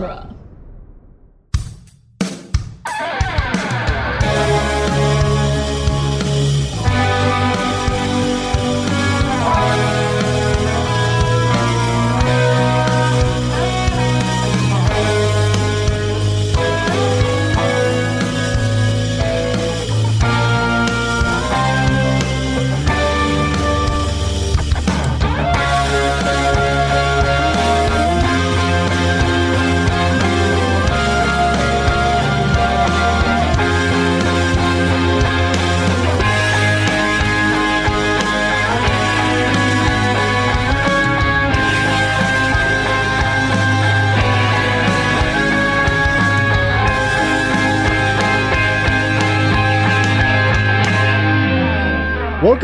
genre.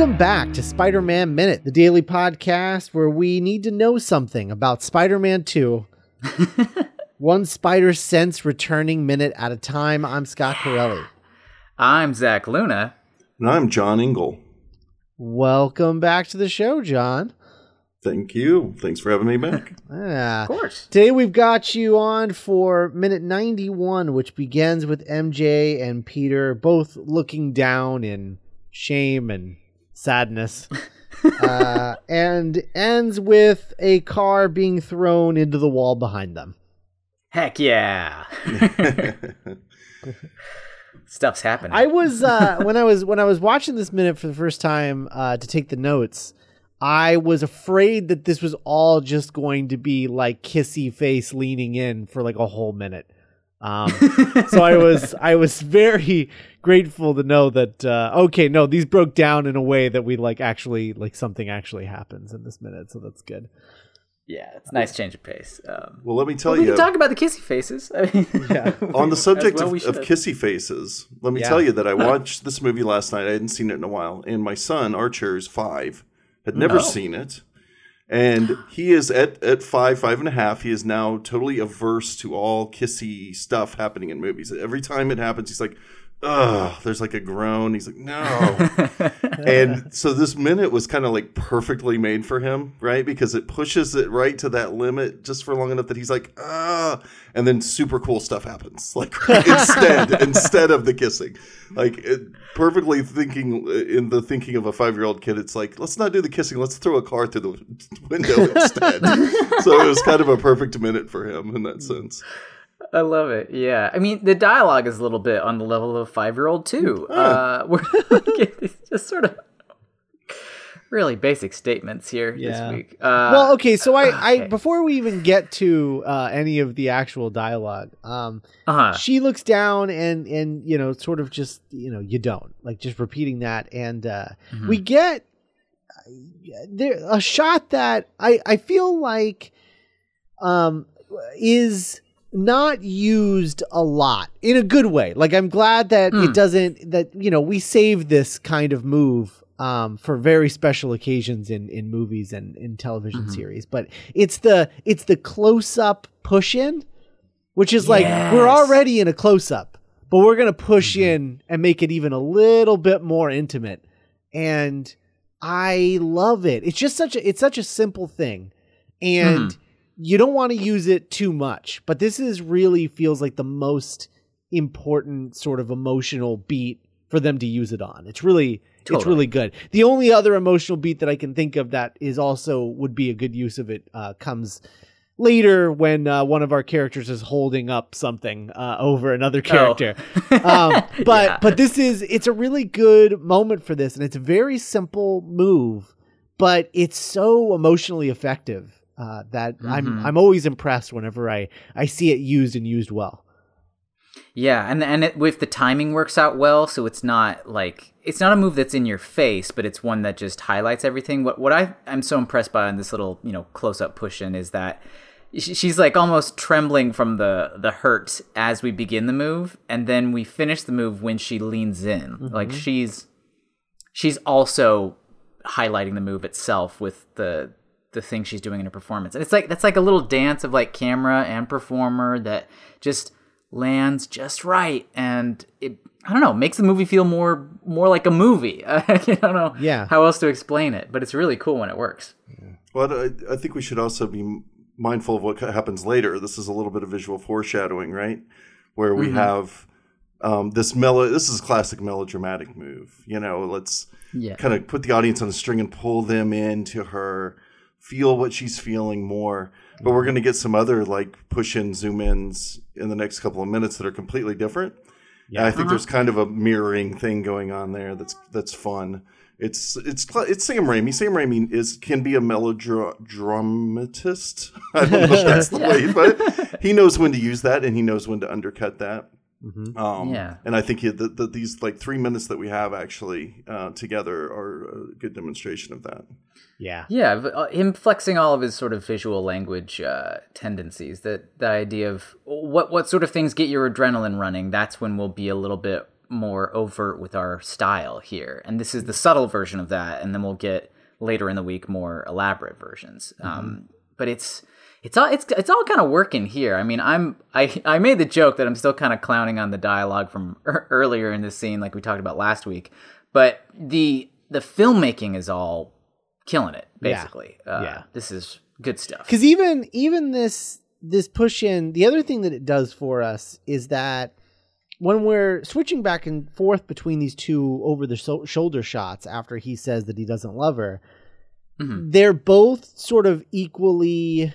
Welcome back to Spider Man Minute, the daily podcast where we need to know something about Spider Man 2. One spider sense returning minute at a time. I'm Scott Corelli. I'm Zach Luna. And I'm John Ingle. Welcome back to the show, John. Thank you. Thanks for having me back. Yeah. Of course. Today we've got you on for minute 91, which begins with MJ and Peter both looking down in shame and sadness. uh, and ends with a car being thrown into the wall behind them. Heck yeah. Stuff's happening. I was uh, when I was when I was watching this minute for the first time uh, to take the notes. I was afraid that this was all just going to be like kissy face leaning in for like a whole minute. Um, so I was I was very grateful to know that uh, okay, no, these broke down in a way that we like actually like something actually happens in this minute. So that's good. yeah, it's a nice change of pace. Um, well, let me tell well, we you. can talk about the kissy faces. I mean, Yeah. on the subject well of, of kissy faces, let me Yeah. tell you that I watched this movie last night. I hadn't seen it in a while, and my son Archer is five, had never Oh. seen it, and he is at at five, five and a half. He is now totally averse to all kissy stuff happening in movies. Every time it happens, he's like, "Ugh!" There's like a groan. He's like, "No." and so this minute was kind of like perfectly made for him, right? Because it pushes it right to that limit just for long enough that he's like, ah, and then super cool stuff happens, like instead instead of the kissing, like it, perfectly thinking in the thinking of a five year old kid, it's like let's not do the kissing, let's throw a car through the window instead. so it was kind of a perfect minute for him in that sense. I love it. Yeah, I mean the dialogue is a little bit on the level of a five year old too. Uh, we're just sort of really basic statements here Yeah. this week. Uh, well, okay, so I, I before we even get to uh, any of the actual dialogue, um, uh-huh. she looks down and and you know sort of just you know you don't like just repeating that and uh Mm-hmm. we get uh, there a shot that i i feel like um is not used a lot in a good way like i'm glad that Hmm. it doesn't that you know we save this kind of move um, for very special occasions in, in movies and in television Mm-hmm. series, but it's the it's the close up push in, which is like we're Mm-hmm. already in a close up, but we're gonna push in and make it even a little bit more intimate. And I love it. It's just such a it's such a simple thing, and Mhm. You don't want to use it too much. But this is really feels like the most important sort of emotional beat for them to use it on. It's really it's really good. The only other emotional beat that I can think of that is also would be a good use of it uh, comes later when uh, one of our characters is holding up something uh, over another character. um, but Yeah. but this is it's a really good moment for this, and it's a very simple move, but it's so emotionally effective uh, that I'm Mhm. I'm always impressed whenever I I see it used and used well. Yeah, and and it, with the timing works out well, so it's not like it's not a move that's in your face, but it's one that just highlights everything. What what I I'm so impressed by on this little you know close up push in is that she's like almost trembling from the the hurt as we begin the move, and then we finish the move when she leans in, like she's she's also highlighting the move itself with the the thing she's doing in her performance. And it's like that's like a little dance of like camera and performer that just lands just right and it I don't know, makes the movie feel more more like a movie. I don't know Yeah. how else to explain it, but it's really cool when it works. Well, I, I think we should also be mindful of what happens later. This is a little bit of visual foreshadowing, right? Where we Mhm. have um, this melo. This is a classic melodramatic move. You know, let's Yeah. kind of put the audience on a string and pull them into her, feel what she's feeling more. But we're going to get some other like push in, zoom ins in the next couple of minutes that are completely different. Yeah, I think uh-huh. there's kind of a mirroring thing going on there. That's that's fun. It's it's it's Sam Raimi. Sam Raimi is can be a melodramatist. I don't know if that's the way, but he knows when to use that and he knows when to undercut that. Mhm. Um, Yeah. and I think he, the, the, these like three minutes that we have actually uh, together are a good demonstration of that. Yeah. Yeah, v- uh, him flexing all of his sort of visual language uh, tendencies. That the idea of what what sort of things get your adrenaline running. That's when we'll be a little bit more overt with our style here, and this is the subtle version of that. And then we'll get later in the week more elaborate versions. Um, but it's it's all it's it's all kind of working here. I mean, I'm I I made the joke that I'm still kind of clowning on the dialogue from ear- earlier in this scene, like we talked about last week. But the the filmmaking is all killing it, Yeah. basically. Uh, Yeah. this is good stuff. because even even this this push in the other thing that it does for us is that when we're switching back and forth between these two over the so- shoulder shots after he says that he doesn't love her Mhm. they're both sort of equally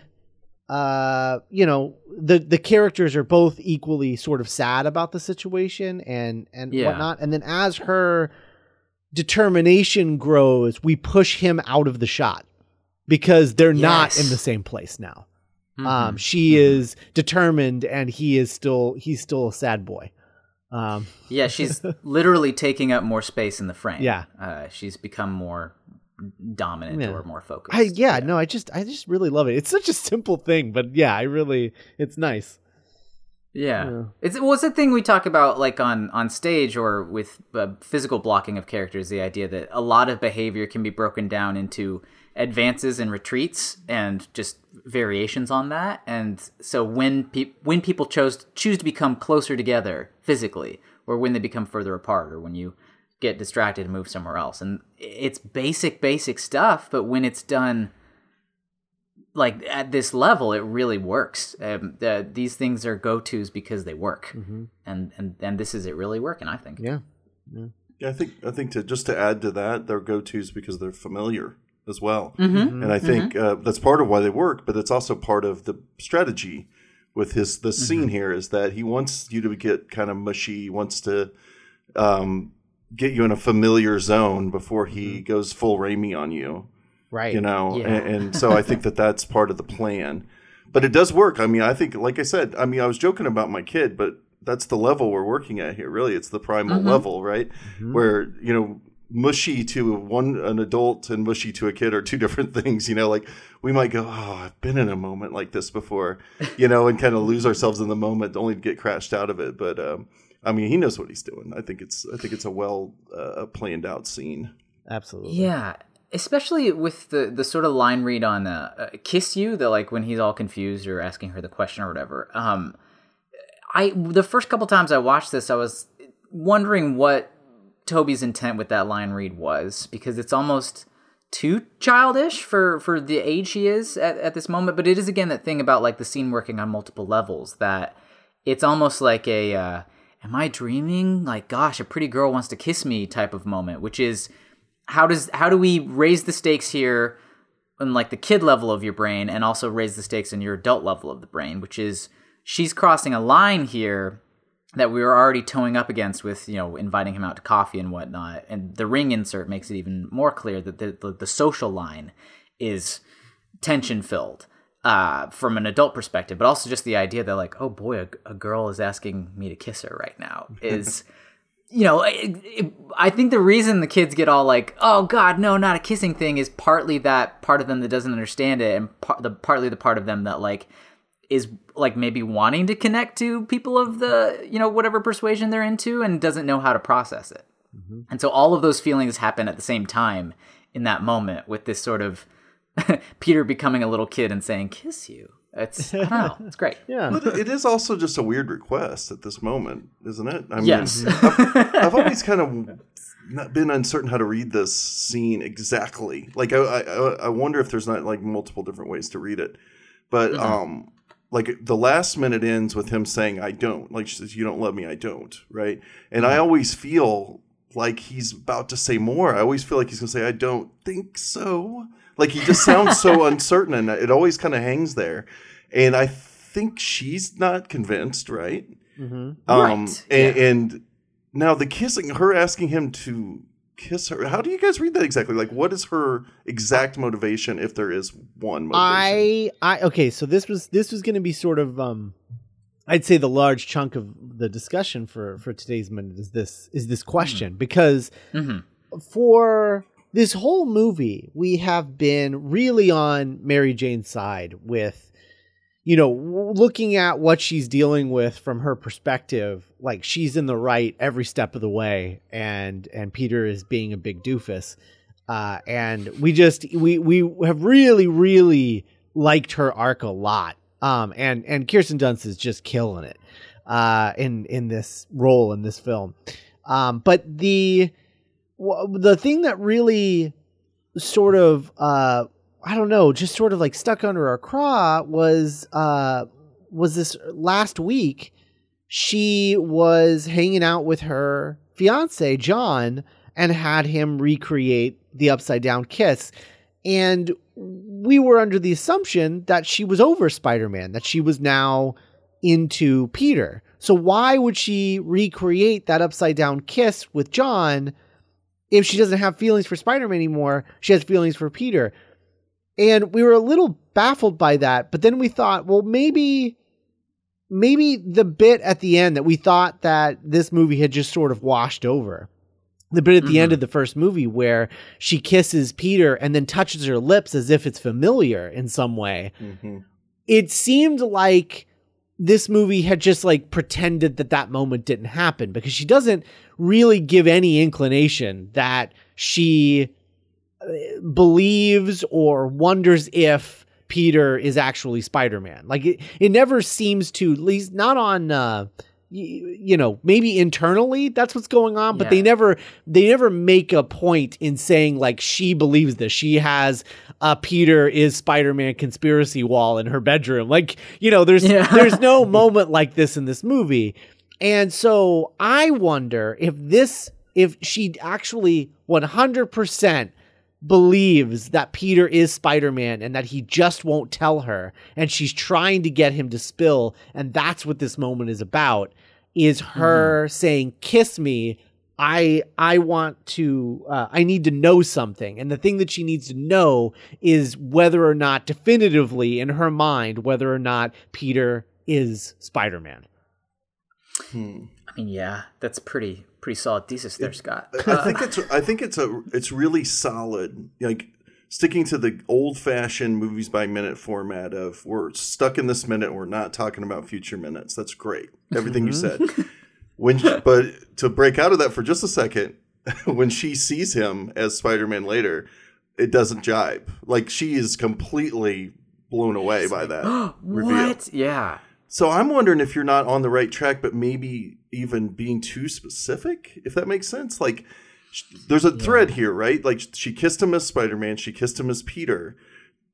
uh you know the the characters are both equally sort of sad about the situation and and Yeah. whatnot and then as her determination grows we push him out of the shot because they're not in the same place now Mhm. um she is determined and he is still he's still a sad boy um yeah, she's literally taking up more space in the frame. Yeah. uh, she's become more dominant Yeah. or more focused. I yeah, no, I just I just really love it. It's such a simple thing, but yeah, I really it's nice. Yeah. Yeah. It's well, it's a thing we talk about like on on stage or with uh, physical blocking of characters. The idea that a lot of behavior can be broken down into advances and retreats and just variations on that. And so when pe- when people chose choose to become closer together physically, or when they become further apart, or when you get distracted and move somewhere else, and it's basic basic stuff. But when it's done like at this level, it really works. Um, the, these things are go tos because they work, and and and this is it really working. I think. Yeah. Yeah, I think I think to just to add to that, they're go tos because they're familiar as well, Mm-hmm. and I think uh, that's part of why they work. But it's also part of the strategy with his the scene here is that he wants you to get kind of mushy, he wants to um, get you in a familiar zone before he goes full Raimi on you. Right. you know Yeah. and, and so i think that that's part of the plan but it does work i mean i think like i said i mean i was joking about my kid but that's the level we're working at here really it's the primal Mm-hmm. level right where you know mushy to one an adult and mushy to a kid are two different things you know like we might go oh i've been in a moment like this before you know and kind of lose ourselves in the moment only to get crashed out of it but um i mean he knows what he's doing i think it's i think it's a well uh, planned out scene Absolutely. Yeah, especially with the the sort of line read on uh, uh, "kiss you," that like when he's all confused or asking her the question or whatever. Um, I the first couple times I watched this, I was wondering what Tobey's intent with that line read was because it's almost too childish for for the age he is at, at this moment. But it is again that thing about like the scene working on multiple levels that it's almost like a uh, "Am I dreaming?" Like, gosh, a pretty girl wants to kiss me type of moment, which is how does how do we raise the stakes here in like the kid level of your brain and also raise the stakes in your adult level of the brain which is she's crossing a line here that we were already towing up against with you know inviting him out to coffee and whatnot and the ring insert makes it even more clear that the, the, the social line is tension filled uh, from an adult perspective but also just the idea that like oh boy a, a girl is asking me to kiss her right now is you know, it, it, I think the reason the kids get all like, "Oh God, no, not a kissing thing," is partly that part of them that doesn't understand it, and par- the partly the part of them that like is like maybe wanting to connect to people of the you know whatever persuasion they're into and doesn't know how to process it, and so all of those feelings happen at the same time in that moment with this sort of Peter becoming a little kid and saying, "Kiss you." It's I don't know, it's great. Yeah. But it is also just a weird request at this moment, isn't it? I mean, Yes. I've, I've always kind of not been uncertain how to read this scene exactly. Like, I, I, I wonder if there's not like multiple different ways to read it. but Mhm. um, like the last minute ends with him saying, "I don't." Like she says, "You don't love me, I don't." Right, and I always feel like he's about to say more. I always feel like he's gonna say, "I don't think so." Like he just sounds so uncertain, and it always kind of hangs there. And I think she's not convinced, right? Mm-hmm. Um, Right, and, yeah. and now the kissing, her asking him to kiss her. How do you guys read that exactly? Like, what is her exact motivation, if there is one motivation? I I okay, so this was this was going to be sort of um I'd say the large chunk of the discussion for for today's minute is this is this question because Mhm. for this whole movie we have been really on Mary Jane's side with you know looking at what she's dealing with from her perspective like she's in the right every step of the way and and Peter is being a big doofus. Uh, and we just we we have really really liked her arc a lot. Um and and Kirsten Dunst is just killing it uh in in this role in this film. Um but the the thing that really sort of uh I don't know just sort of like stuck under our craw was uh was this last week she was hanging out with her fiance John and had him recreate the upside down kiss. And we were under the assumption that she was over Spider-Man that she was now into Peter. So why would she recreate that upside down kiss with John if she doesn't have feelings for Spider-Man anymore she has feelings for Peter and we were a little baffled by that but then we thought well maybe maybe the bit at the end that we thought that this movie had just sort of washed over the bit at the end Mhm. of the first movie where she kisses Peter and then touches her lips as if it's familiar in some way Mhm. it seemed like this movie had just like pretended that that moment didn't happen because she doesn't really give any inclination that she uh, believes or wonders if Peter is actually Spider-Man. Like it, it never seems to, at least not on, uh, you know, maybe internally that's what's going on, but they never, they never make a point in saying like she believes this. She has a Peter is Spider-Man conspiracy wall in her bedroom. Like, you know, there's, Yeah. there's no moment like this in this movie. And so I wonder if this, if she actually 100% believes that Peter is Spider Man and that he just won't tell her, and she's trying to get him to spill, and that's what this moment is about. Is her saying, "Kiss me." I I want to uh, I need to know something, and the thing that she needs to know is whether or not definitively in her mind whether or not Peter is Spider Man. Hmm. I mean, yeah, that's pretty pretty solid thesis there, Scott. I think it's I think it's a it's really solid. Like sticking to the old fashioned movies by minute format of we're stuck in this minute, we're not talking about future minutes. That's great. Everything you mm-hmm. said. When but to break out of that for just a second, when she sees him as Spider Man later, it doesn't jibe. Like she is completely blown away by that reveal. what? Yeah. So I'm wondering if you're not on the right track, but maybe even being too specific, if that makes sense. Like, there's a thread here, right? Like, she kissed him as Spider Man, she kissed him as Peter,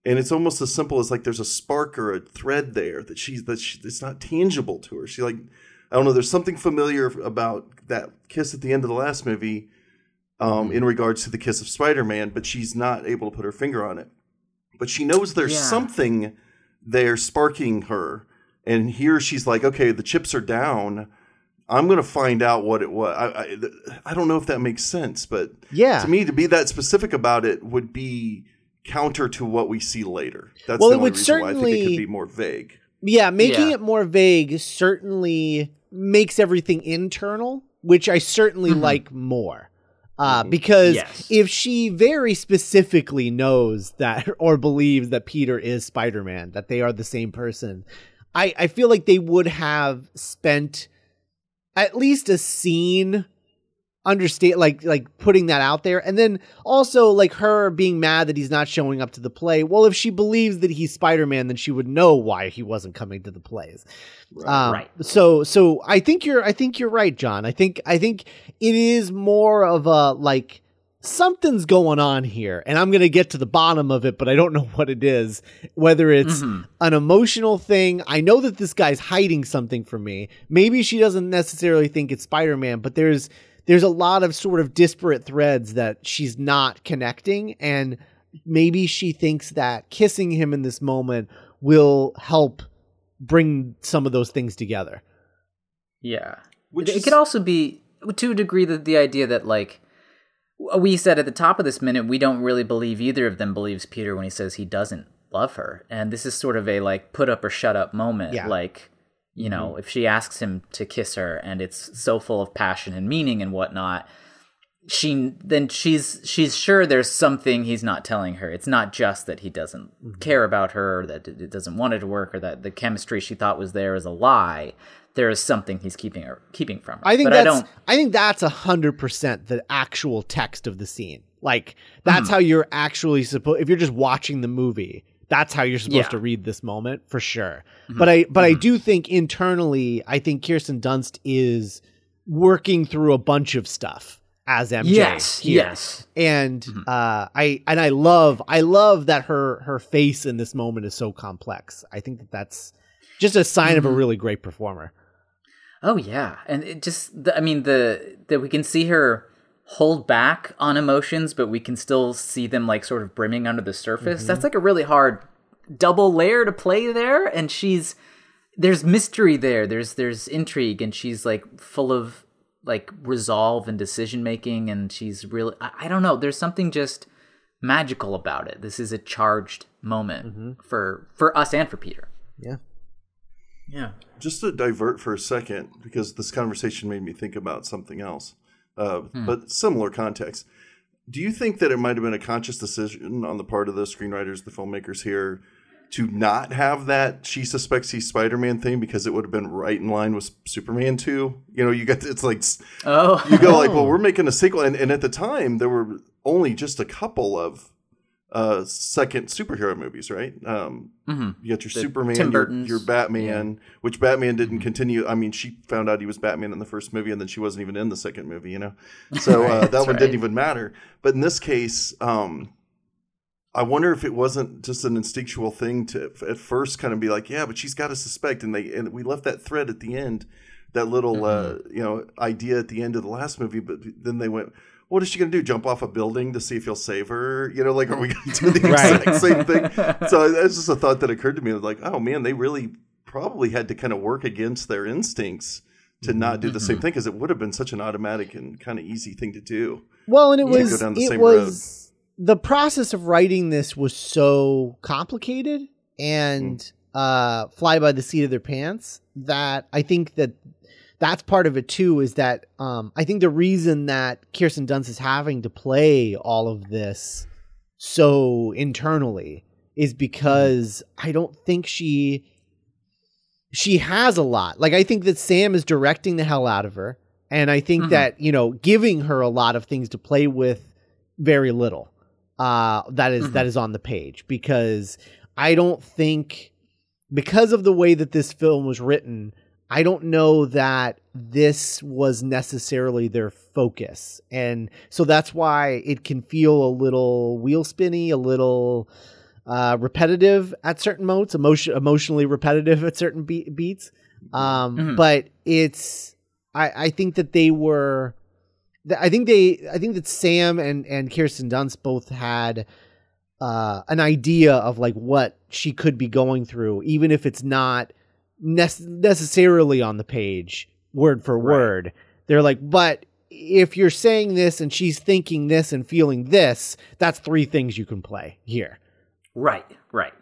and it's almost as simple as like there's a spark or a thread there that she's that she, it's not tangible to her. She like, I don't know. There's something familiar about that kiss at the end of the last movie, um, in regards to the kiss of Spider Man, but she's not able to put her finger on it. But she knows there's Yeah. something there sparking her and here she's like, okay, the chips are down. I'm gonna find out what it was. I, I, I don't know if that makes sense, but Yeah. to me, to be that specific about it would be counter to what we see later. That's Well, the it only would reason why I think it certainly- could be more vague. Yeah, making Yeah. it more vague certainly makes everything internal, which I certainly Mhm. like more. Uh, Mhm. because Yes. if she very specifically knows that or believes that Peter is Spider Man, that they are the same person, I, I feel like they would have spent at least a scene understand like like putting that out there. And then also like her being mad that he's not showing up to the play. Well if she believes that he's spider-man then she would know why he wasn't coming to the plays. Um, Right. so so i think you're i think you're right john. I think i think it is more of a like something's going on here and i'm going to get to the bottom of it but i don't know what it is whether it's Mm-hmm. an emotional thing i know that this guy's hiding something from me maybe she doesn't necessarily think it's spider-man but there's there's a lot of sort of disparate threads that she's not connecting and maybe she thinks that kissing him in this moment will help bring some of those things together Yeah. Which it, it is- could also be to a degree that the idea that like we said at the top of this minute we don't really believe either of them believes Peter when he says he doesn't love her. And this is sort of a like put up or shut up moment. Yeah. like you know mm-hmm. if she asks him to kiss her and it's so full of passion and meaning and whatnot she then she's she's sure there's something he's not telling her. It's not just that he doesn't mm-hmm. care about her or that it doesn't want it to work or that the chemistry she thought was there is a lie there is something he's keeping her keeping from her I think but that's i I, don't think that's a hundred percent the actual text of the scene. Like that's Hmm. how you're actually supposed. If you're just watching the movie, that's how you're supposed Yeah. Mm-hmm. to read this moment for sure. But I but I do think internally, I think Kirsten Dunst is working through a bunch of stuff as MJ. yes here. yes and Mm-hmm. uh, I and I love I love that her her face in this moment is so complex. I think that that's just a sign Mm-hmm. of a really great performer. Oh yeah, and it just the, I mean the that we can see her hold back on emotions, but we can still see them like sort of brimming under the surface. That's mm-hmm. like a really hard double layer to play there, and she's there's mystery there. There's there's intrigue, and she's like full of like resolve and decision making, and she's really I, I don't know. There's something just magical about it. This is a charged moment mm-hmm. for for us and for Peter. Yeah. Yeah. just to divert for a second because this conversation made me think about something else uh, but similar context do you think that it might have been a conscious decision on the part of the screenwriters the filmmakers here to not have that she suspects he's spider-man thing because it would have been right in line with superman 2 you know you get it's like Oh. you go like well we're making a sequel and, and at the time there were only just a couple of uh second superhero movies right? Um Mhm. you got your The superman your, your batman which batman didn't continue. I mean she found out he was batman in the first movie and then she wasn't even in the second movie you know? So uh, that one right. didn't even matter. But in this case um I wonder if it wasn't just an instinctual thing to at first kind of be like, yeah, but she's got to suspect, and they and we left that thread at the end, that little uh, you know idea at the end of the last movie, but then they went, what is she going to do? Jump off a building to see if he'll save her? You know, like are we going to do the Right. exact same thing? So that's just a thought that occurred to me. Like, oh man, they really probably had to kind of work against their instincts to not do the same thing because it would have been such an automatic and kind of easy thing to do. Well, and it was Go down the it same was the process of writing this was so complicated and Hmm. uh fly by the seat of their pants that I think that that's part of it too is that um I think the reason that Kirsten Dunst is having to play all of this so internally is because I don't think she she has a lot. Like I think that Sam is directing the hell out of her and I think Mhm. that, you know, giving her a lot of things to play with very little. Uh that is- Mhm. that is on the page because I don't think because of the way that this film was written, I don't know that this was necessarily their focus. And so that's why it can feel a little wheel spinny, a little uh, repetitive at certain modes, emotion, emotionally repetitive at certain be- beats. Um, Mhm. But it's, I, I think that they were, I think they, I think that Sam and and Kirsten Dunst both had uh, an idea of like what she could be going through, even if it's not nec- necessarily on the page word for Right. word. They're like, but if you're saying this and she's thinking this and feeling this, that's three things you can play here. Right, right.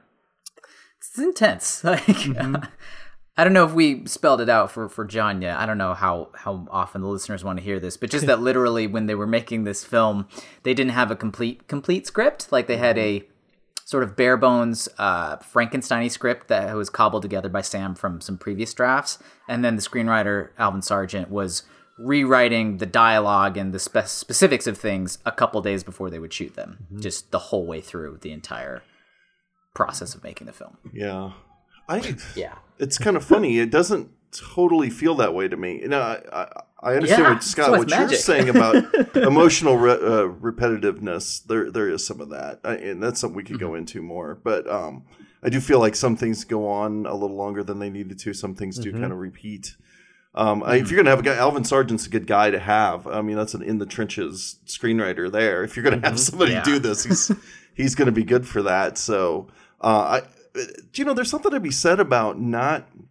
It's intense. Like, mm-hmm. I don't know if we spelled it out for for John yet. I don't know how how often the listeners want to hear this, but just that literally when they were making this film, they didn't have a complete complete script. Like they had mm-hmm. a sort of bare bones uh, Frankenstein script that was cobbled together by Sam from some previous drafts, and then the screenwriter Alvin Sargent was rewriting the dialogue and the spe- specifics of things a couple days before they would shoot them, just the whole way through the entire process of making the film. Yeah. I Yeah. it's kind of funny. It doesn't totally feel that way to me. You know, I, I, understand Yeah, what Scott, what it's you're saying about emotional re- uh, repetitiveness. There, there is some of that, I, and that's something we could Mm-hmm. go into more. But um, I do feel like some things go on a little longer than they needed to. Some things do kind of repeat. Um, I, if you're gonna have a guy, Alvin Sargent's a good guy to have. I mean, that's an in the trenches screenwriter there. If you're gonna have somebody Yeah. do this, he's he's gonna be good for that. So, uh, I, you know, there's something to be said about not uh,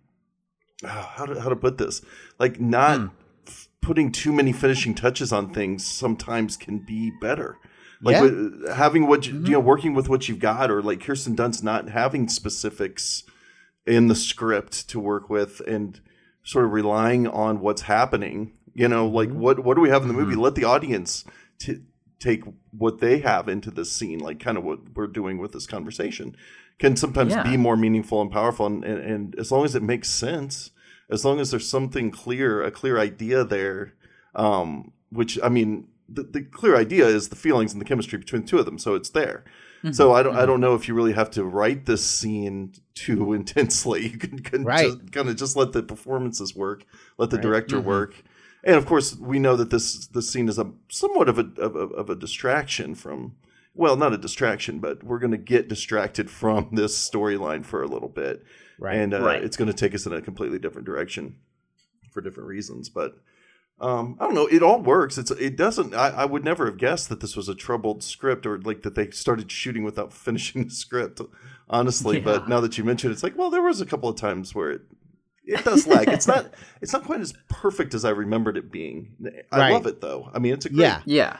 Ah, how to how to put this, like not f- putting too many finishing touches on things. Sometimes can be better. Like Yeah. with, having what you, you know, mm-hmm. working with what you've got, or like Kirsten Dunst not having specifics in the script to work with and sort of relying on what's happening. You know, like mm-hmm. what what do we have in the movie? Mm-hmm. Let the audience t- take what they have into this scene, like kind of what we're doing with this conversation, can sometimes Yeah. be more meaningful and powerful. And, and, and as long as it makes sense, as long as there's something clear, a clear idea there, um, which I mean, the, the clear idea is the feelings and the chemistry between the two of them, so it's there. Mm-hmm. So I don't I mm-hmm. don't know if you really have to write this scene too intensely. You can, can Right. just, kind of just let the performances work, let the director mm-hmm. work, and of course we know that this this scene is a somewhat of a of a, of a distraction from. Well, not a distraction, but we're going to get distracted from this storyline for a little bit, Right. and uh, Right. it's going to take us in a completely different direction for different reasons. But um, I don't know. It all works. It's it doesn't. I, I would never have guessed that this was a troubled script or like that they started shooting without finishing the script. Honestly, but now that you mention it, it's like well, there was a couple of times where it it does lag. it's not it's not quite as perfect as I remembered it being. I Right. love it though. I mean, it's a great. Yeah. Yeah.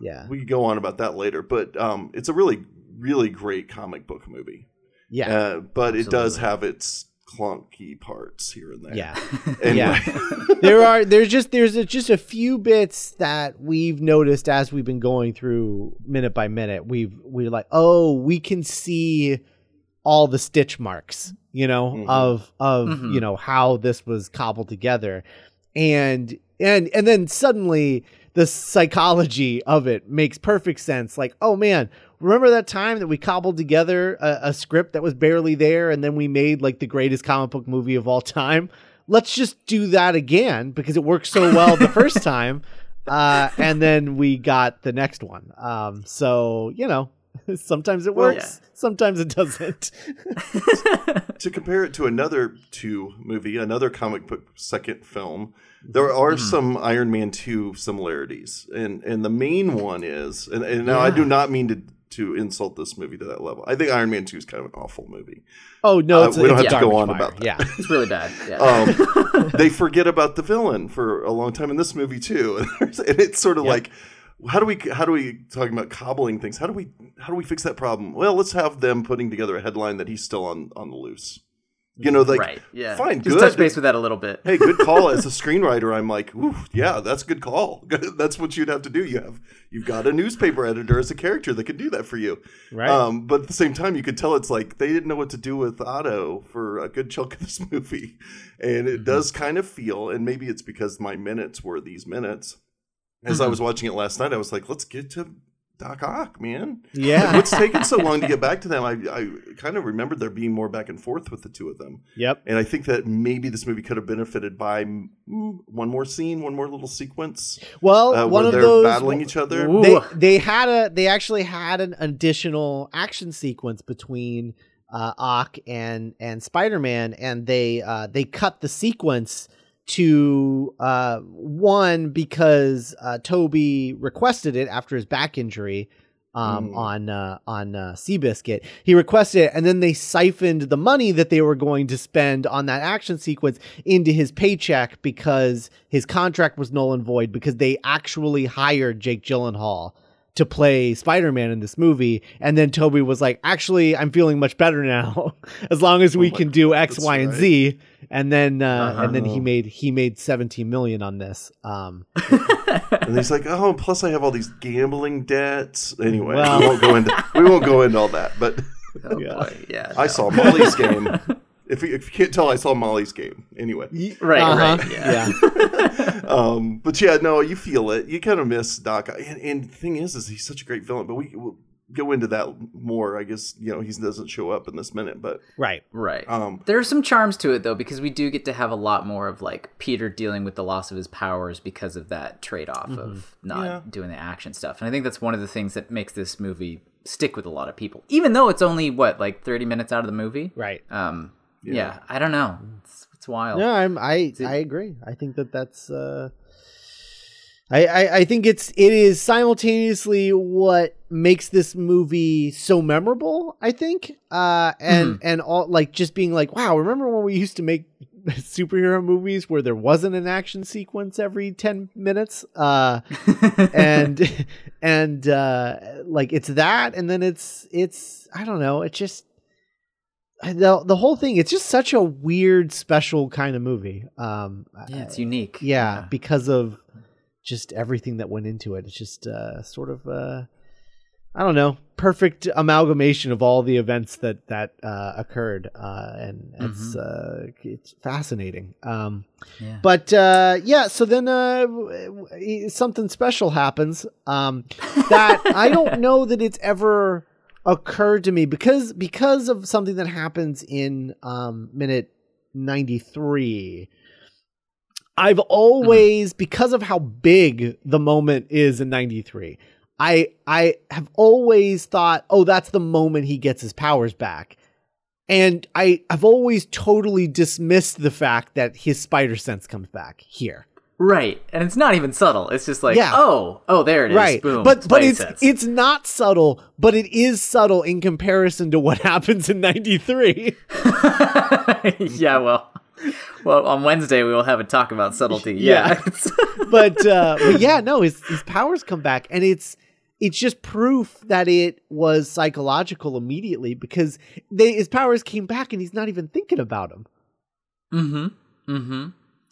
Yeah. We could go on about that later, but um, it's a really really great comic book movie. Yeah. Uh, but it does have its clunky parts here and there. yeah. Anyway. Yeah. there are there's just there's a, just a few bits that we've noticed as we've been going through minute by minute. We've we're like, oh, we can see all the stitch marks, you know, Mhm. of of Mhm. you know how this was cobbled together, and and and then suddenly the psychology of it makes perfect sense. Like, oh man, remember that time that we cobbled together a, a script that was barely there, and then we made like the greatest comic book movie of all time? Let's just do that again because it worked so well the first time. Uh, and then we got the next one. Um, so you know, sometimes it Well- works, sometimes it doesn't. to compare it to another two movie, another comic book second film, there are Mm-hmm. some Iron Man two similarities, and and the main one is, and, and now I do not mean to to insult this movie to that level. I think Iron Man two is kind of an awful movie. Oh no, Uh, it's, we don't it's have to go garbage on fire. about that. Yeah, It's really bad. Yeah. Um, they forget about the villain for a long time in this movie too, and it's sort of Yep. like. How do we how do we talking about cobbling things? How do we how do we fix that problem? Well, let's have them putting together a headline that he's still on on the loose. You know, like right. Yeah. fine, Just good. touch base with that a little bit. hey, good call. As a screenwriter, I'm like, Ooh, yeah, that's a good call. that's what you'd have to do. You have you've got a newspaper editor as a character that could do that for you. right. Um, but at the same time, you could tell it's like they didn't know what to do with Otto for a good chunk of this movie, and it does kind of feel. And maybe it's because my minutes were these minutes. As I was watching it last night, I was like, let's get to Doc Ock, man. yeah. What's taking so long to get back to them? I, I kind of remembered there being more back and forth with the two of them. yep. And I think that maybe this movie could have benefited by mm, one more scene, one more little sequence Well, uh, one of they're those battling each other. They they had a they actually had an additional action sequence between uh Ock and and Spider-Man and they uh they cut the sequence to uh one because uh Tobey requested it after his back injury um Mm. on uh on uh Seabiscuit. He requested it and then they siphoned the money that they were going to spend on that action sequence into his paycheck because his contract was null and void because they actually hired Jake Gyllenhaal to play Spider-Man in this movie and then Tobey was like actually I'm feeling much better now as long as we my- can do X that's Y and right. Z and then uh, Uh-huh. and then he made he made 17 million on this um And he's like, "Oh, plus I have all these gambling debts." Anyway, Well- we won't go into we won't go into all that. But Oh, Yeah. boy. Yeah. I saw Molly's game. If you, if you can't tell, I saw Molly's game. Anyway, Right. uh-huh, Right. Yeah. yeah um, but yeah, no, you feel it. You kind of miss Doc. And, and the thing is, is he's such a great villain. But we will go into that more. I guess you know he doesn't show up in this minute, but Right. Right. um, there are some charms to it though, because we do get to have a lot more of like Peter dealing with the loss of his powers because of that trade off of not Yeah. doing the action stuff. And I think that's one of the things that makes this movie stick with a lot of people. Even though it's only what, like thirty minutes out of the movie? Right. Um yeah, I don't know. It's, it's wild. No, I'm I I agree. I think that that's uh I, I, I think it's it is simultaneously what makes this movie so memorable. I think, uh, and and all like just being like, wow, remember when we used to make superhero movies where there wasn't an action sequence every ten minutes, uh, and and uh, like it's that, and then it's it's I don't know, it's just the the whole thing. It's just such a weird, special kind of movie. Um, Yeah, it's unique. yeah, because of just everything that went into it. It's just uh, sort of uh, I don't know, perfect amalgamation of all the events that that uh, occurred, uh, and it's uh, it's fascinating. Um, Yeah. but uh, yeah, so then uh, something special happens um, that I don't know that it's ever occurred to me because because of something that happens in um, minute ninety three. I've always because of how big the moment is in 93. I I have always thought, "Oh, that's the moment he gets his powers back." And I I've always totally dismissed the fact that his spider sense comes back here. Right. And it's not even subtle. It's just like, Yeah. oh, oh, there it is. Right. Boom. But but it's it's not subtle, but it is subtle in comparison to what happens in 93. yeah, well, well, on Wednesday we will have a talk about subtlety. Yeah. Yeah, but uh but yeah, no, his his powers come back and it's it's just proof that it was psychological immediately because they his powers came back and he's not even thinking about them. mm-hmm. Mm-hmm.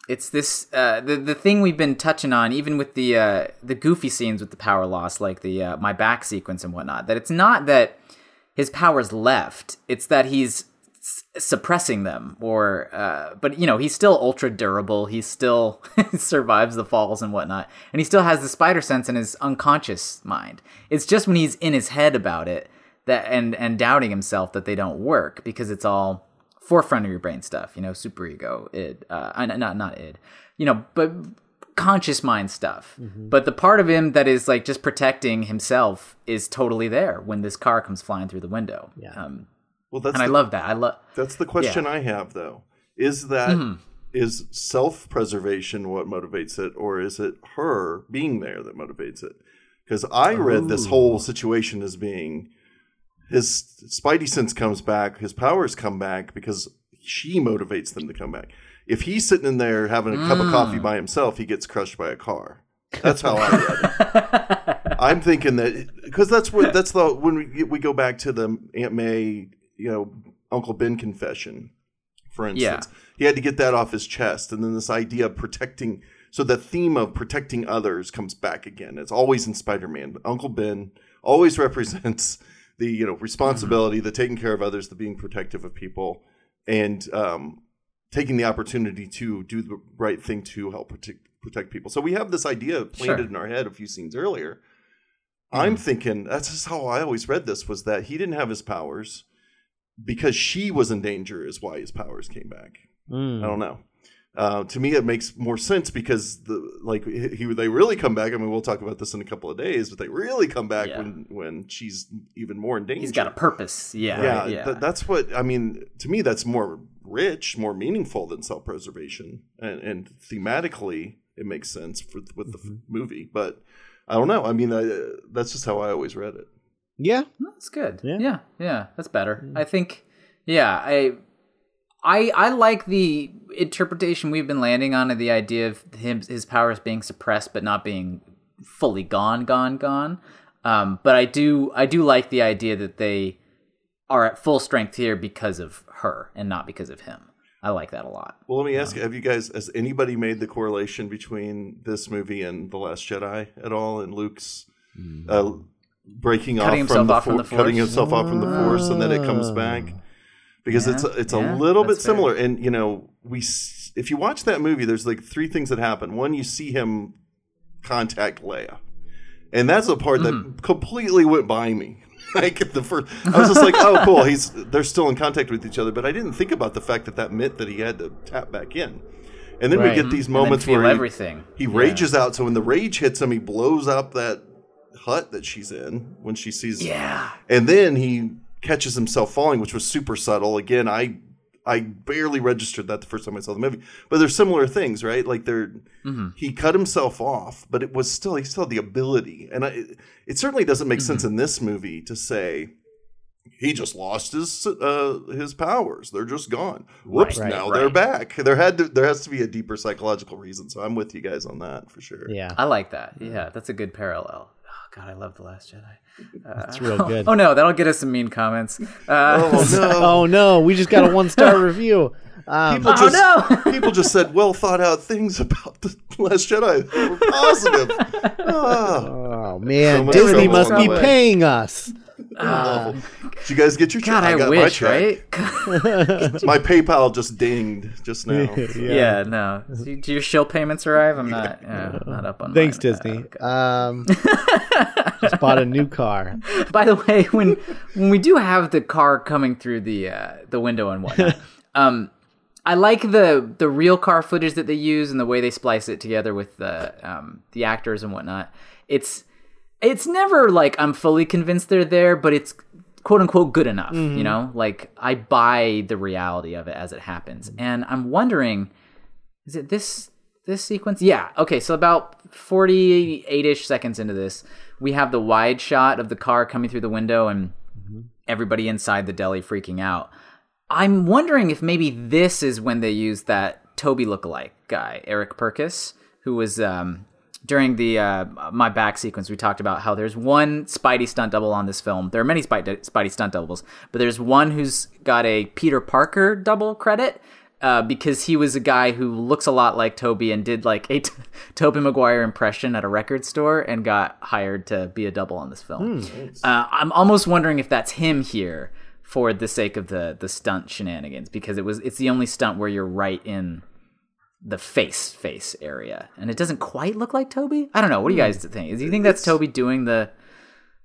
It's this uh, the the thing we've been touching on, even with the uh, the goofy scenes with the power loss, like the uh, my back sequence and whatnot. That it's not that his powers left; it's that he's s- suppressing them, or uh, but you know he's still ultra durable. He still survives the falls and whatnot, and he still has the spider sense in his unconscious mind. It's just when he's in his head about it that and and doubting himself that they don't work because it's all forefront of your brain stuff, you know, superego, id, uh, uh, not not id, you know, but conscious mind stuff. But the part of him that is like just protecting himself is totally there when this car comes flying through the window. Yeah. Um, well, that's and I love that. I love. that's the question I have though. Is that is Mm-hmm. self preservation what motivates it, or is it her being there that motivates it? Because I read this whole situation as being his spidey sense comes back, his powers come back because she motivates them to come back. If he's sitting in there having a cup of coffee mm. by himself, he gets crushed by a car. That's how I read it. I'm thinking that because that's what that's the when we we go back to the Aunt May, you know, Uncle Ben confession, for instance, he had to get that off his chest, and then this idea of protecting. So the theme of protecting others comes back again. It's always in Spider-Man. Uncle Ben always represents the you know responsibility, the taking care of others, the being protective of people, and um, taking the opportunity to do the right thing to help protect protect people. So we have this idea planted Sure. in our head a few scenes earlier. I'm thinking that's just how I always read this was that he didn't have his powers because she was in danger is why his powers came back. Mm. I don't know. Uh, to me, it makes more sense because the like he, he- they really come back. I mean, we'll talk about this in a couple of days, but they really come back Yeah. when when she's even more in danger. He's got a purpose. Yeah. yeah, Yeah. th- that's what I mean. To me, that's more rich, more meaningful than self preservation, and, and thematically, it makes sense for, with the f- movie. But I don't know. I mean, I, that's just how I always read it. Yeah. That's good. Yeah. Yeah. yeah, that's better. I think. Yeah, I, I, I like the interpretation we've been landing on of the idea of him his powers being suppressed but not being fully gone, gone, gone. Um, but I do, I do like the idea that they are at full strength here because of her and not because of him. I like that a lot. Well, let me ask you: Have you guys, has anybody made the correlation between this movie and the Last Jedi at all? And Luke's uh, breaking Cutting off from the, off from for- the cutting himself off from the Force, and then it comes back because it's a, Yeah, it's yeah, a little bit fair. similar. And you know, we if you watch that movie, there's like three things that happen. One, you see him contact Leia, and that's a part Mm-hmm. that completely went by me. like the first, I was just like, oh, cool. He's they're still in contact with each other, but I didn't think about the fact that that meant that he had to tap back in. And then we get these moments where he, everything. he Yeah. rages out. So when the rage hits him, he blows up that hut that she's in when she sees. Yeah. And then he catches himself falling, which was super subtle. Again, I I barely registered that the first time I saw the movie. But there's similar things, right? Like there, Mm-hmm. he cut himself off, but it was still he still had the ability, and I, it certainly doesn't make Mm-hmm. sense in this movie to say he just lost his uh, his powers. They're just gone. Whoops! Right, now right. they're back. There had to there has to be a deeper psychological reason. So I'm with you guys on that for sure. Yeah. I like that. Yeah, that's a good parallel. Oh God, I love the Last Jedi. Uh, It's real good. Oh no, that'll get us some mean comments. Uh, Oh no! Oh no, we just got a one star review. Um, People Oh, just no! people just said well thought out things about the Last Jedi. They were positive. Ah. oh man, So Disney must be way. paying us. Uh, Did you guys get your check? God, I, got wish, my check. right? My PayPal just dinged just now. yeah. no. Do do your shill payments arrive? I'm not. Yeah, not up on. Thanks. Disney. Um, just bought a new car. By the way, when when we do have the car coming through the uh, the window and whatnot, um, I like the the real car footage that they use and the way they splice it together with the um, the actors and whatnot. It's it's never like I'm fully convinced they're there, but it's quote unquote good enough. You know, like I buy the reality of it as it happens, and I'm wondering, is it this this sequence? Yeah. Okay. So about 48 ish seconds into this, we have the wide shot of the car coming through the window and everybody inside the deli freaking out. I'm wondering if maybe this is when they used that Tobey lookalike guy, Eric Perkis, who was um, during the uh, my back sequence. We talked about how there's one Spidey stunt double on this film. There are many Spidey, Spidey stunt doubles, but there's one who's got a Peter Parker double credit. Uh, because he was a guy who looks a lot like Tobey and did like a t- Tobey Maguire impression at a record store and got hired to be a double on this film. Uh, I'm almost wondering if that's him here for the sake of the the stunt shenanigans because it was it's the only stunt where you're right in the face face area and it doesn't quite look like Tobey. I don't know. What do you hmm. guys think? Do you think that's It's- Tobey doing the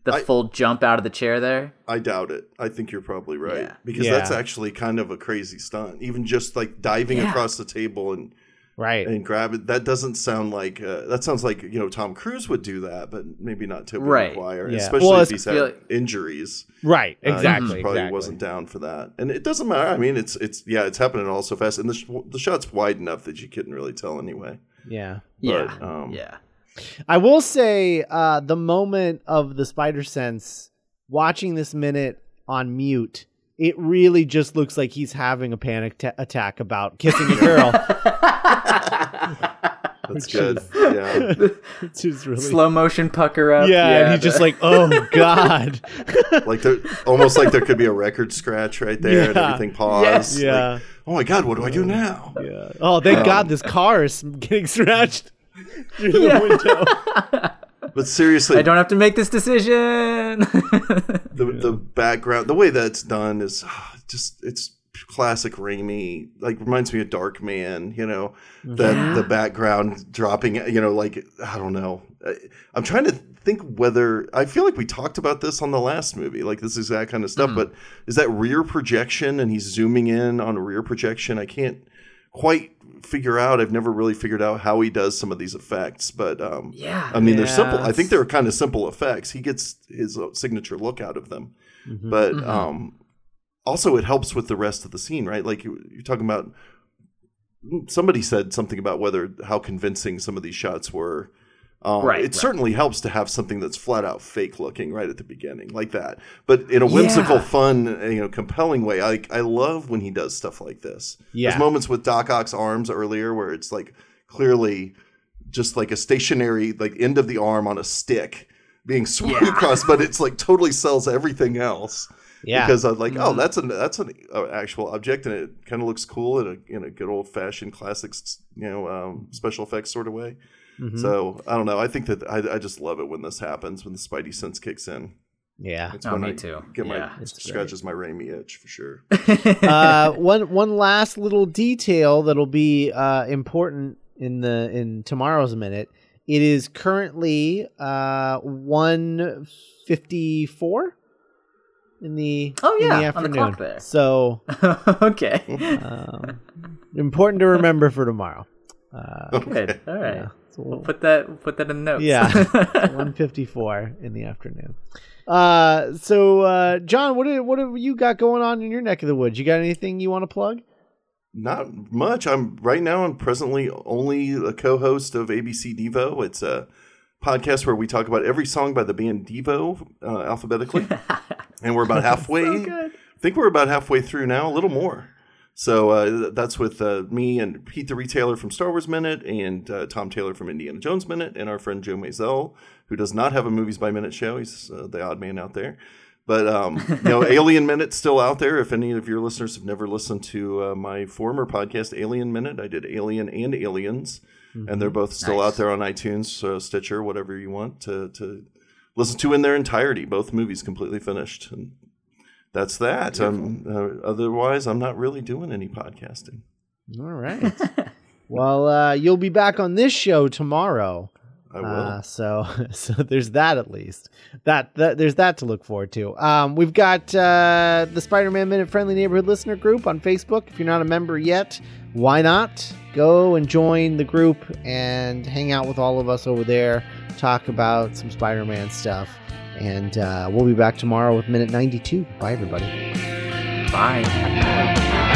the I- full jump out of the chair there? I doubt it. I think you're probably right Yeah. because Yeah. that's actually kind of a crazy stunt. Even just like diving Yeah. across the table and Right. and grab it. That doesn't sound like uh, that sounds like you know Tom Cruise would do that, but maybe not Tobey Right. Maguire, Yeah. especially Well, if he's had feel- injuries. Right. Uh, he probably exactly. wasn't down for that, and it doesn't matter. I mean, it's it's yeah, it's happening all so fast, and the sh- the shot's wide enough that you couldn't really tell anyway. Yeah. Yeah. um, yeah. I will say uh, the moment of the spider sense, watching this minute on mute, it really just looks like he's having a panic ta- attack about kissing a girl. That's good. yeah, it's just really. Slow motion pucker up. yeah, and he's the- just like, oh god. like there, almost like there could be a record scratch right there, and Yeah. everything paused. Yeah. Like, oh my god, what do I do now? yeah. Oh, thank Um, God, this car is getting scratched through the window. But seriously, I don't have to make this decision. the the background, the way that's done is ah, just it's classic Raimi. Like reminds me of Darkman. You know, that Yeah. the background dropping. You know, like I don't know. I, I'm trying to think whether I feel like we talked about this on the last movie. Like this is that kind of stuff. But is that rear projection and he's zooming in on a rear projection? I can't quite figure out. I've never really figured out how he does some of these effects. But um, yeah. I mean, they're Yeah, simple. I think they're kind of simple effects. He gets his signature look out of them, Mm-hmm. but Mhm. um, also it helps with the rest of the scene, right? Like you, you're talking about. Somebody said something about whether how convincing some of these shots were. Um, Right, it right. certainly helps to have something that's flat out fake looking right at the beginning, like that. But in a whimsical, Yeah. fun, you know, compelling way. I I love when he does stuff like this. Yeah. There's moments with Doc Ock's arms earlier where it's like clearly just like a stationary like end of the arm on a stick being swung Yeah. across, but it's like totally sells everything else. Yeah. Because I'm like, oh, Mhm. that's an that's an uh, actual object, and it kind of looks cool in a in a good old fashioned classics, you know, um, special effects sort of way. Mhm. So I don't know. I think that I, I just love it when this happens when the Spidey sense kicks in. yeah. It's Oh, when me I too. Get my Yeah. It's great. scratches my Raimi itch for sure. uh, one one last little detail that'll be uh, important in the in tomorrow's minute. It is currently uh, one fifty four in the Oh, in yeah, the on the afternoon. clock there. So okay. um, important to remember for tomorrow. Uh, Good. All right. yeah, so We'll we'll- put that we'll put that in the notes. Yeah, one fifty four in the afternoon. Uh, so uh, John, what do- what have you got going on in your neck of the woods? You got anything you want to plug? Not much. I'm right now. I'm presently only a co-host of ABC Devo. It's a podcast where we talk about every song by the band Devo uh, alphabetically, and we're about halfway. good. I think we're about halfway through now, a little more. So uh, that's with uh, me and Pete the Retailer from Star Wars Minute, and uh, Tom Taylor from Indiana Jones Minute, and our friend Joe Mazel, who does not have a Movies by Minute show. He's uh, the odd man out there. But um, you know, Alien Minute's still out there. If any of your listeners have never listened to uh, my former podcast, Alien Minute, I did Alien and Aliens, and they're both still Nice. out there on iTunes, uh, Stitcher, whatever you want to to listen to in their entirety. Both movies completely finished, and that's that. Um, uh, otherwise, I'm not really doing any podcasting. All right. well, uh, you'll be back on this show tomorrow. I will. Uh, so, so there's that at least. That, that there's that to look forward to. Um, we've got uh, the Spider-Man Minute Friendly Neighborhood Listener Group on Facebook. If you're not a member yet, why not go and join the group and hang out with all of us over there? Talk about some Spider-Man stuff, and uh, we'll be back tomorrow with Minute 92. Bye, everybody. Bye.